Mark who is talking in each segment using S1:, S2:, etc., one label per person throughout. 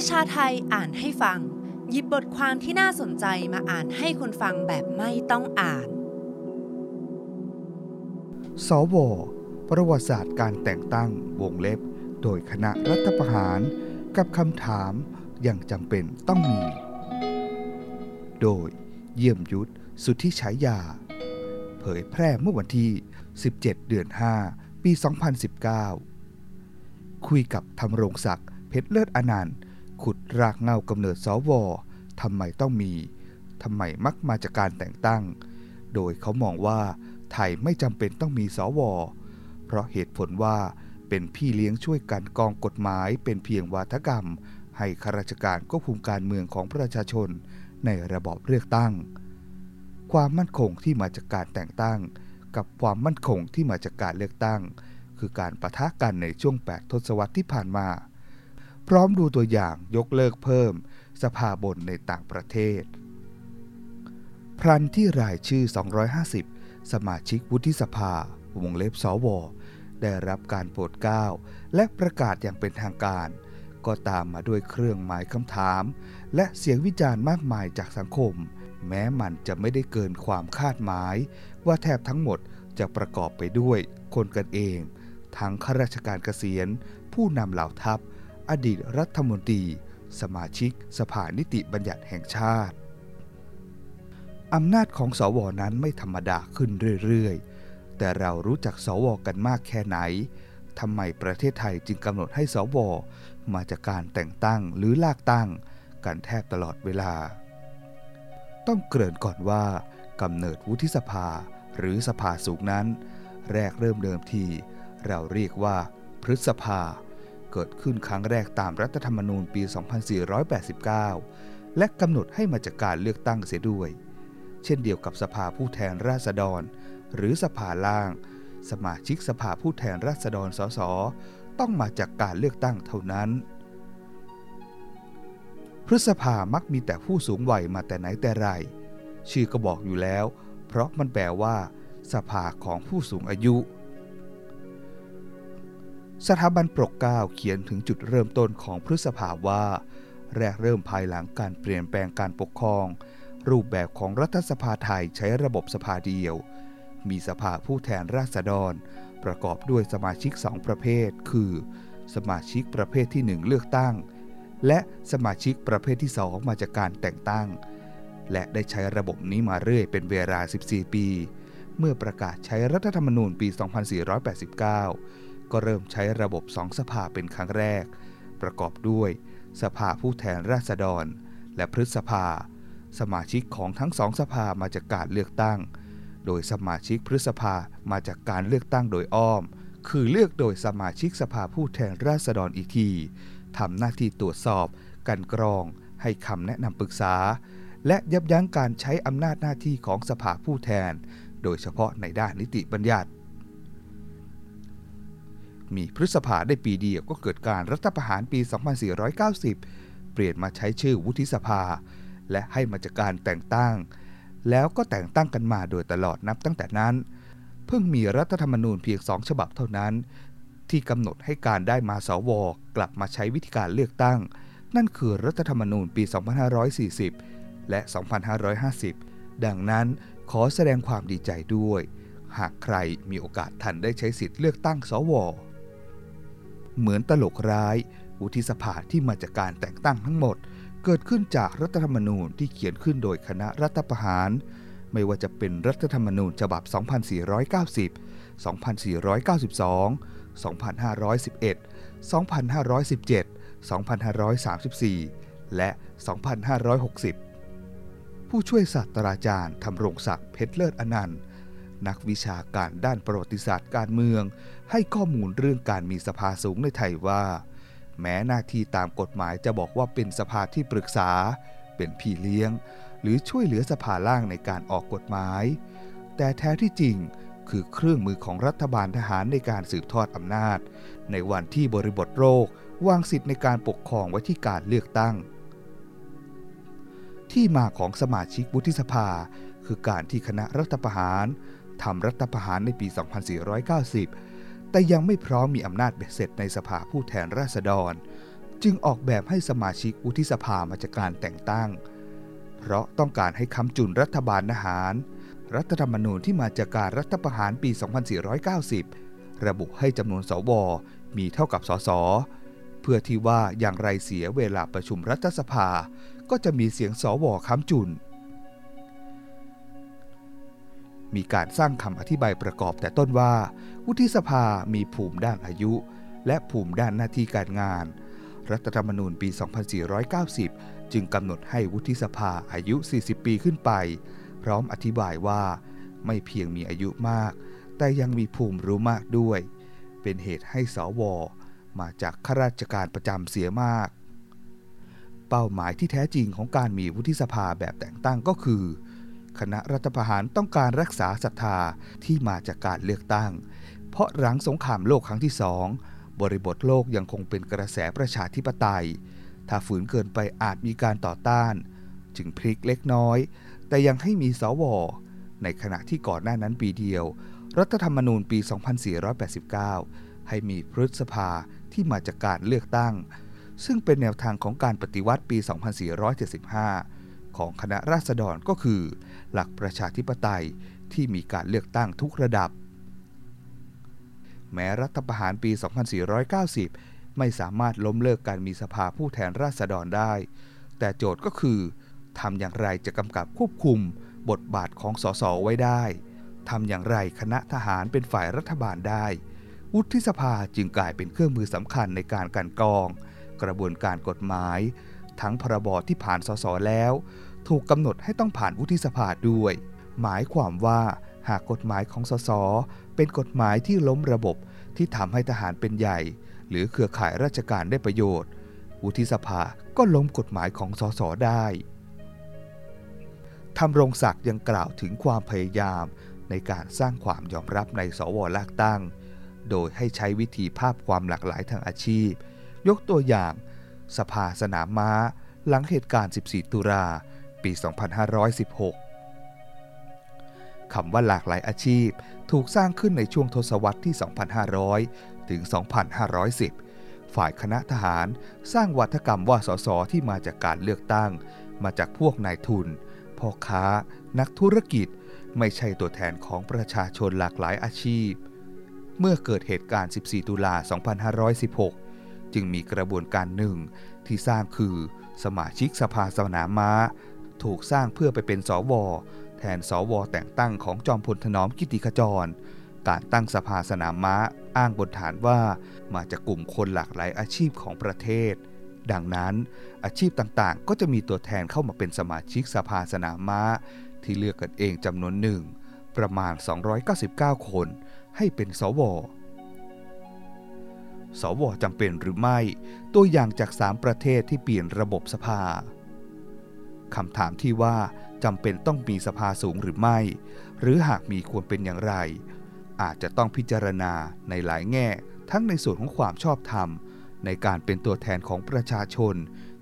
S1: ประชาไทยอ่านให้ฟัง หยิบบทความที่น่าสนใจมาอ่านให้คนฟังแบบไม่ต้องอ่าน
S2: สว ประวัติศาสตร์การแต่งตั้งวงเล็บ โดยคณะรัฐประหารกับคำถามอย่างจำเป็นต้องมี โดยเยี่ยมยุทธสุทธิฉายา เผยแพร่เมื่อวันที่ 17 เดือน 5 ปี 2019 คุยกับธรรมรงศักดิ์เพชรเลิศอนันต์ ขุดรากเงากำเนิดสวทำไมต้องมีทำไมมักมาจากการแต่งตั้ง โดยเขามองว่าไทยไม่จำเป็นต้องมีสว เพราะเหตุผลว่าเป็นพี่เลี้ยงช่วยกันกองกฎหมายเป็นเพียงวาทกรรม ให้ข้าราชการควบคุมการเมืองของประชาชนในระบอบเลือกตั้ง ความมั่นคงที่มาจากการแต่งตั้ง กับความมั่นคงที่มาจากการเลือกตั้ง คือการประทะกันในช่วง 8 ทศวรรษที่ผ่านมา พร้อมดูตัวอย่างยกเลิกเพิ่ม สภาบนในต่างประเทศ พรันที่รายชื่อ 250 สมาชิกวุฒิสภาวงเล็บสว ได้รับการโปรดเกล้าและประกาศอย่างเป็นทางการ ก็ตามมาด้วยเครื่องหมายคำถาม และเสียงวิจารณ์มากมายจากสังคม แม้มันจะไม่ได้เกินความคาดหมาย ว่าแทบทั้งหมดจะประกอบไปด้วยคนกันเอง ทั้งข้าราชการเกษียณ ผู้นำเหล่าทัพ อดีตรัฐมนตรี สมาชิกสภานิติบัญญัติแห่งชาติ อำนาจของสวนั้นไม่ธรรมดาขึ้นเรื่อยๆ แต่เรารู้จักสวกันมากแค่ไหนทำไมประเทศไทยจึงกำหนดให้สวมาจากการแต่งตั้งหรือลากตั้งกันแทบตลอดเวลา ต้องเกริ่นก่อนว่ากำเนิดวุฒิสภาหรือสภาสูงนั้น แรกเริ่มเดิมที เราเรียกว่าพฤษภา เกิดขึ้นครั้งแรกตามรัฐธรรมนูญปี 2489 และกำหนดให้มาจากการเลือกตั้งเสียด้วย เช่นเดียวกับสภาผู้แทนราษฎร หรือสภาล่าง สมาชิกสภาผู้แทนราษฎรสส ต้องมาจากการเลือกตั้งเท่านั้น พฤษภามักมีแต่ผู้สูงวัยมาแต่ไหนแต่ไร ชื่อก็บอกอยู่แล้ว เพราะมันแปลว่า สภาของผู้สูงอายุ สถาบันปกเกล้าเขียนถึงจุดเริ่มต้นของพฤษภาว่า แรกเริ่มภายหลังการเปลี่ยนแปลงการปกครอง รูปแบบของรัฐสภาไทยใช้ระบบสภาเดียว มีสภาผู้แทนราษฎร ประกอบด้วยสมาชิกสองประเภท คือ สมาชิกประเภทที่ 1 เลือกตั้ง และสมาชิกประเภทที่ 2 มาจากการแต่งตั้ง และได้ใช้ระบบนี้มาเรื่อยเป็นเวลา 14 ปี เมื่อประกาศใช้รัฐธรรมนูญปี 2489 ก็เริ่มใช้ระบบสองสภาเป็นครั้งแรก ประกอบด้วยสภาผู้แทนราษฎร และพฤษภา สมาชิกของทั้งสองสภามาจากการเลือกตั้ง โดยสมาชิกพฤษภามาจากการเลือกตั้งโดยอ้อม คือเลือกโดยสมาชิกสภาผู้แทนราษฎรอีกทีทำหน้าที่ตรวจสอบ กันกรอง ให้คำแนะนำปรึกษา และยับยั้งการใช้อำนาจหน้าที่ของสภาผู้แทน โดยเฉพาะในด้านนิติบัญญัติ มีพฤษภาได้ปีเดียวก็เกิดการรัฐประหารปี 2490 เปลี่ยนมาใช้ชื่อวุฒิสภา และให้มาจากการแต่งตั้ง แล้วก็แต่งตั้งกันมาโดยตลอดนับตั้งแต่นั้น เพิ่งมีรัฐธรรมนูญเพียงสองฉบับเท่านั้น ที่กำหนดให้การได้มาสวกลับมาใช้วิธีการเลือกตั้ง นั่นคือรัฐธรรมนูญปี 2540 และ 2550 ดังนั้นขอแสดงความดีใจด้วยหากใครมีโอกาสทันได้ใช้สิทธิ์เลือกตั้งสว เหมือนตลกร้าย วุฒิสภาที่มาจากการแต่งตั้งทั้งหมด เกิดขึ้นจากรัฐธรรมนูญที่เขียนขึ้นโดยคณะรัฐประหาร ไม่ว่าจะเป็นรัฐธรรมนูญฉบับ 2490 2492 2511 2517 2534 และ 2560 ผู้ช่วยศาสตราจารย์ธำรงศักดิ์เพชรเลิศอนันต์ นักวิชาการด้านประวัติศาสตร์การเมือง ให้ข้อมูลเรื่องการมีสภาสูงในไทยว่า แม้หน้าที่ตามกฎหมายจะบอกว่าเป็นสภาที่ปรึกษา เป็นพี่เลี้ยง หรือช่วยเหลือสภาล่างในการออกกฎหมาย แต่แท้ที่จริงคือเครื่องมือของรัฐบาลทหารในการสืบทอดอำนาจ ในวันที่บริบทโรควางสิทธิ์ในการปกครองไว้ที่การเลือกตั้ง ที่มาของสมาชิกวุฒิสภา คือการที่คณะรัฐประหาร ทำรัฐประหารในปี 2490 แต่ยังไม่พร้อมมีอำนาจเบ็ดเสร็จในสภาผู้แทนราษฎร จึงออกแบบให้สมาชิกวุฒิสภามาจากการแต่งตั้ง เพราะต้องการให้ค้ำจุนรัฐบาลทหาร รัฐธรรมนูญที่มาจากการรัฐประหารปี 2490 ระบุให้จำนวนสว มีเท่ากับสสเพื่อที่ว่าอย่างไรเสียเวลาประชุมรัฐสภา ก็จะมีเสียงสวค้ำจุน มีการสร้างคำอธิบายประกอบแต่ต้นว่า วุฒิสภามีภูมิด้านอายุ และภูมิด้านหน้าที่การงาน รัฐธรรมนูญปี 2490 จึงกำหนดให้วุฒิสภาอายุ 40 ปีขึ้นไป พร้อมอธิบายว่า ไม่เพียงมีอายุมาก แต่ยังมีภูมิรู้มากด้วย เป็นเหตุให้สวมาจากข้าราชการประจำเสียมาก เป้าหมายที่แท้จริงของการมีวุฒิสภาแบบแต่งตั้งก็คือ คณะรัฐประหารต้องการรักษาศรัทธาที่มาจากการเลือกตั้ง เพราะหลังสงครามโลกครั้งที่สองบริบทโลกยังคงเป็นกระแสประชาธิปไตย ถ้าฝืนเกินไปอาจมีการต่อต้าน จึงพลิกเล็กน้อย แต่ยังให้มีสว ในขณะที่ก่อนหน้านั้นปีเดียว รัฐธรรมนูญปี 2489 ให้มีพฤษภาที่มาจากการเลือกตั้ง ซึ่งเป็นแนวทางของการปฏิวัติปี 2475 ของคณะราษฎรก็คือ หลักประชาธิปไตยที่มีการเลือกตั้งทุกระดับ แม้รัฐประหารปี 2490 ไม่สามารถล้มเลิกการมีสภาผู้แทนราษฎรได้ แต่โจทย์ก็คือทำอย่างไรจะกำกับควบคุมบทบาทของสสไว้ได้ทำอย่างไรคณะทหารเป็นฝ่ายรัฐบาลได้ วุฒิสภาจึงกลายเป็นเครื่องมือสำคัญในการกันกอง กระบวนการกฎหมาย ทั้งพรบที่ผ่านสสแล้ว ถูกกำหนดให้ต้องผ่านวุฒิสภาด้วย หมายความว่าหากกฎหมายของสสเป็นกฎหมายที่ล้มระบบที่ทำให้ทหารเป็นใหญ่ หรือเครือข่ายราชการได้ประโยชน์ วุฒิสภาก็ล้มกฎหมายของสสได้ทำรงศักดิ์ยังกล่าวถึงความพยายามในการสร้างความยอมรับในสวลากตั้ง โดยให้ใช้วิธีภาพความหลากหลายทางอาชีพ ยกตัวอย่าง สภาสนามม้า หลังเหตุการณ์ 14 ตุลาปี 2516 คำว่าหลากหลายอาชีพถูกสร้างขึ้นในช่วงทศวรรษที่ 2500 ถึง 2510 ฝ่ายคณะทหารสร้างวัฒกรรมว่าสสที่มาจากการเลือกตั้ง มาจากพวกนายทุน พ่อค้า นักธุรกิจ ไม่ใช่ตัวแทนของประชาชนหลากหลายอาชีพ เมื่อเกิดเหตุการณ์ 14 ตุลา 2516 จึงมีกระบวนการหนึ่ง ที่สร้างคือสมาชิกสภาสนามม้า ถูกสร้างเพื่อไปเป็นสว แทนสว แต่งตั้งของจอมพลถนอมกิติขจร การตั้งสภาสนามม้าอ้างบนฐานว่ามาจากกลุ่มคนหลากหลายอาชีพของประเทศ ดังนั้นอาชีพต่างๆ ก็จะมีตัวแทนเข้ามาเป็นสมาชิกสภาสนามม้า ที่เลือกกันเองจำนวนหนึ่งประมาณ 299 คน ให้เป็นสว สวจำเป็นหรือไม่ ตัวอย่างจากสามประเทศที่เปลี่ยนระบบสภาคำถามที่ว่าจำเป็นต้องมีสภาสูงหรือไม่ หรือหากมีควรเป็นอย่างไร อาจจะต้องพิจารณาในหลายแง่ ทั้งในส่วนของความชอบธรรม ในการเป็นตัวแทนของประชาชน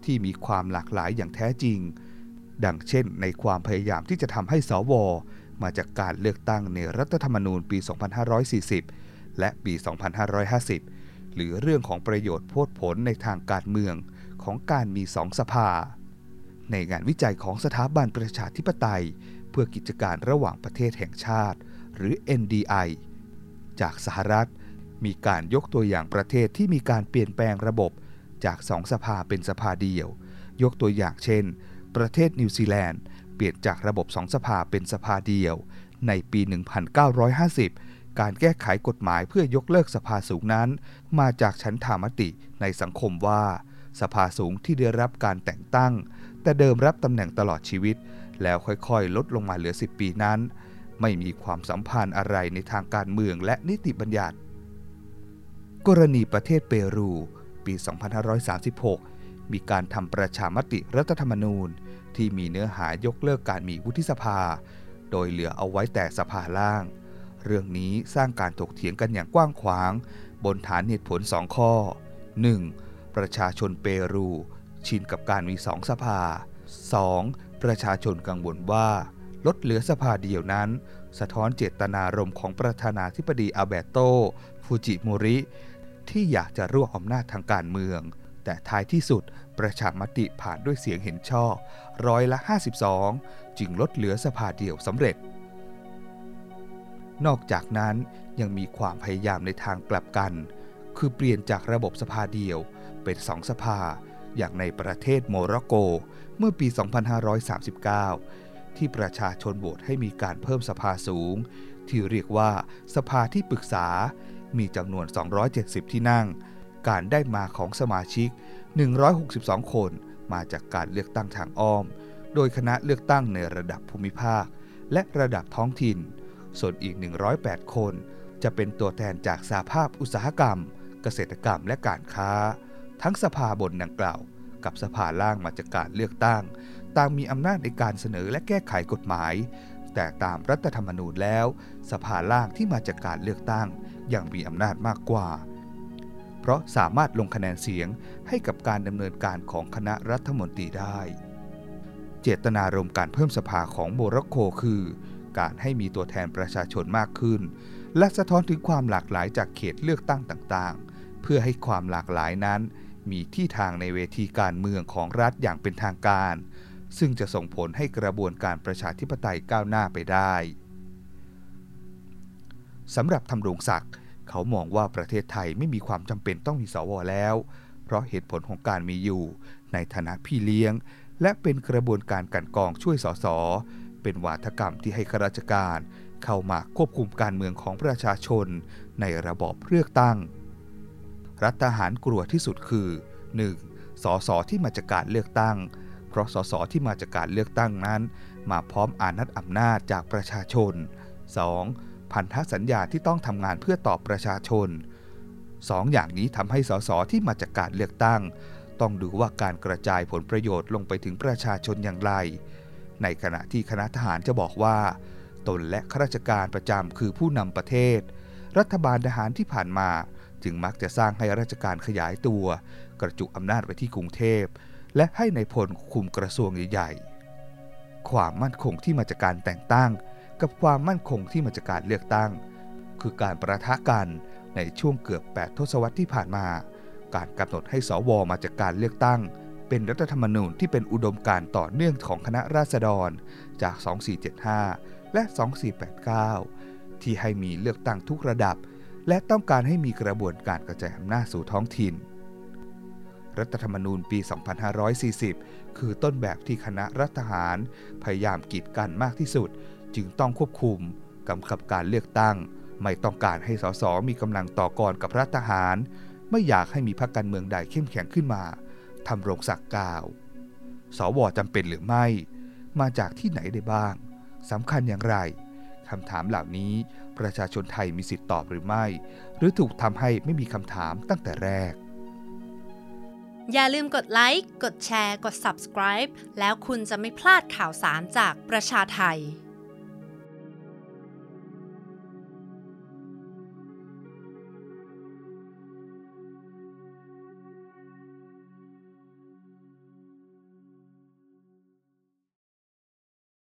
S2: ที่มีความหลากหลายอย่างแท้จริง ดังเช่น ในความพยายามที่จะทำให้สว มาจากการเลือกตั้งในรัฐธรรมนูญปี 2540 และปี 2550 หรือเรื่องของประโยชน์โพดผลในทางการเมืองของการมีสองสภา ในงานวิจัยของสถาบันประชาธิปไตย เพื่อกิจการระหว่างประเทศแห่งชาติ หรือ NDI จากสหรัฐ มีการยกตัวอย่างประเทศที่มีการเปลี่ยนแปลงระบบจากสองสภาเป็นสภาเดียว ยกตัวอย่างเช่น ประเทศนิวซีแลนด์ เปลี่ยนจากระบบสองสภาเป็นสภาเดียว ในปี 1950 การแก้ไขกฎหมายเพื่อยกเลิกสภาสูงนั้น มาจากชั้นธามติในสังคมว่า สภาสูงที่ได้รับการแต่งตั้ง แต่เดิมรับตำแหน่งตลอดชีวิต แล้วค่อยๆ ลดลงมาเหลือ 10 ปีนั้น ไม่มีความสัมพันธ์อะไรในทางการเมืองและนิติบัญญัติ กรณีประเทศเปรู ปี 2536 มีการทำประชามติรัฐธรรมนูญ ที่มีเนื้อหายกเลิกการมีวุฒิสภา โดยเหลือเอาไว้แต่สภาล่าง เรื่องนี้สร้างการถกเถียงกันอย่างกว้างขวาง บนฐานเหตุผลสองข้อ 1. ประชาชนเปรู ชินกับการมีสองสภา 2. ประชาชนกังวลว่า ลดเหลือสภาเดียวนั้น สะท้อนเจตนารมณ์ของประธานาธิบดีอาเบโต ฟูจิโมริ ที่อยากจะรวบอำนาจทางการเมือง แต่ท้ายที่สุดประชามติผ่านด้วยเสียงเห็นชอบร้อยละ 52 จึงลดเหลือสภาเดียวสำเร็จ นอกจากนั้นยังมีความพยายามในทางกลับกัน คือเปลี่ยนจากระบบสภาเดียวเป็นสองสภา อย่างในประเทศโมร็อกโก เมื่อปี 2539 ที่ประชาชนโหวตให้มีการเพิ่มสภาสูง ที่เรียกว่าสภาที่ปรึกษา มีจำนวน 270 ที่นั่ง การได้มาของสมาชิก 162 คนมาจากการเลือกตั้งทางอ้อม โดยคณะเลือกตั้งในระดับภูมิภาค และระดับท้องถิ่น ส่วนอีก 108 คน จะเป็นตัวแทนจากสาภาพอุตสาหกรรม เกษตรกรรมและการค้า ทั้งสภาบนดังกล่าว กับสภาล่างมาจากการเลือกตั้ง ต่างมีอำนาจในการเสนอและแก้ไขกฎหมาย แต่ตามรัฐธรรมนูญแล้ว สภาล่างที่มาจากการเลือกตั้งยังมีอำนาจมากกว่า เพราะสามารถลงคะแนนเสียงให้กับการดำเนินการของคณะรัฐมนตรีได้ เจตนารมณ์การเพิ่มสภาของโมร็อกโกคือ การให้มีตัวแทนประชาชนมากขึ้น และสะท้อนถึงความหลากหลายจากเขตเลือกตั้งต่างๆ เพื่อให้ความหลากหลายนั้น มีที่ทางในเวทีการเมืองของรัฐอย่างเป็นทางการ ซึ่งจะส่งผลให้กระบวนการประชาธิปไตยก้าวหน้าไปได้สำหรับทำรงศักดิ์เขามองว่าประเทศไทยไม่มีความจำเป็นต้องมีสวแล้ว เพราะเหตุผลของการมีอยู่ ในฐานะพี่เลี้ยง และเป็นกระบวนการกันกองช่วยสส เป็นวาทกรรมที่ให้ข้าราชการ เข้ามาควบคุมการเมืองของประชาชน ในระบอบเลือกตั้ง รัฐทหารกลัวที่สุดคือ 1. สสที่มาจากการเลือกตั้ง เพราะสสที่มาจากการเลือกตั้งนั้น มาพร้อมอานัดอำนาจจากประชาชน 2. พันธสัญญาที่ต้องทำงานเพื่อตอบประชาชนสออย่างนี้ทำให้สสที่มาจากการเลือกตั้ง ต้องดูว่าการกระจายผลประโยชน์ลงไปถึงประชาชนอย่างไร ในขณะที่คณะทหารจะบอกว่า ตนและข้าราชการประจำคือผู้นำประเทศ รัฐบาลทหารที่ผ่านมา จึงมักจะสร้างให้ราชการขยายตัว กระจุกอำนาจไว้ที่กรุงเทพ และให้ในพลคุมกระทรวงใหญ่ๆ ความมั่นคงที่มาจากการแต่งตั้ง กับความมั่นคงที่มาจากการเลือกตั้ง คือการประทะกันในช่วงเกือบ 8 ทศวรรษที่ผ่านมา การกำหนดให้สวมาจากการเลือกตั้ง เป็นรัฐธรรมนูญที่เป็นอุดมการต่อเนื่องของคณะราษฎรจาก 2475 และ 2489 ที่ให้มีเลือกตั้งทุกระดับ และต้องการให้มีกระบวนการกระจายอำนาจสู่ท้องถิ่น รัฐธรรมนูญปี 2540 คือต้นแบบที่คณะรัฐทหาร พยายามกีดกันมากที่สุด จึงต้องควบคุมกำกับการเลือกตั้ง ไม่ต้องการให้สสมีกำลังต่อกรกับรัฐทหาร ไม่อยากให้มีพรรคการเมืองใดเข้มแข็งขึ้นมา ทำรงศักดิ์กล่าว สวจำเป็นหรือไม่ มาจากที่ไหนได้บ้างสำคัญอย่างไรคำถามเหล่านี้ประชาชนไทยมีสิทธิ์ตอบหรือไม่ หรือถูกทำให้ไม่มีคำถามตั้งแต่แรก
S1: อย่าลืมกดไลค์ กดแชร์ กด subscribe แล้วคุณจะไม่พลาดข่าวสารจากประชาไทย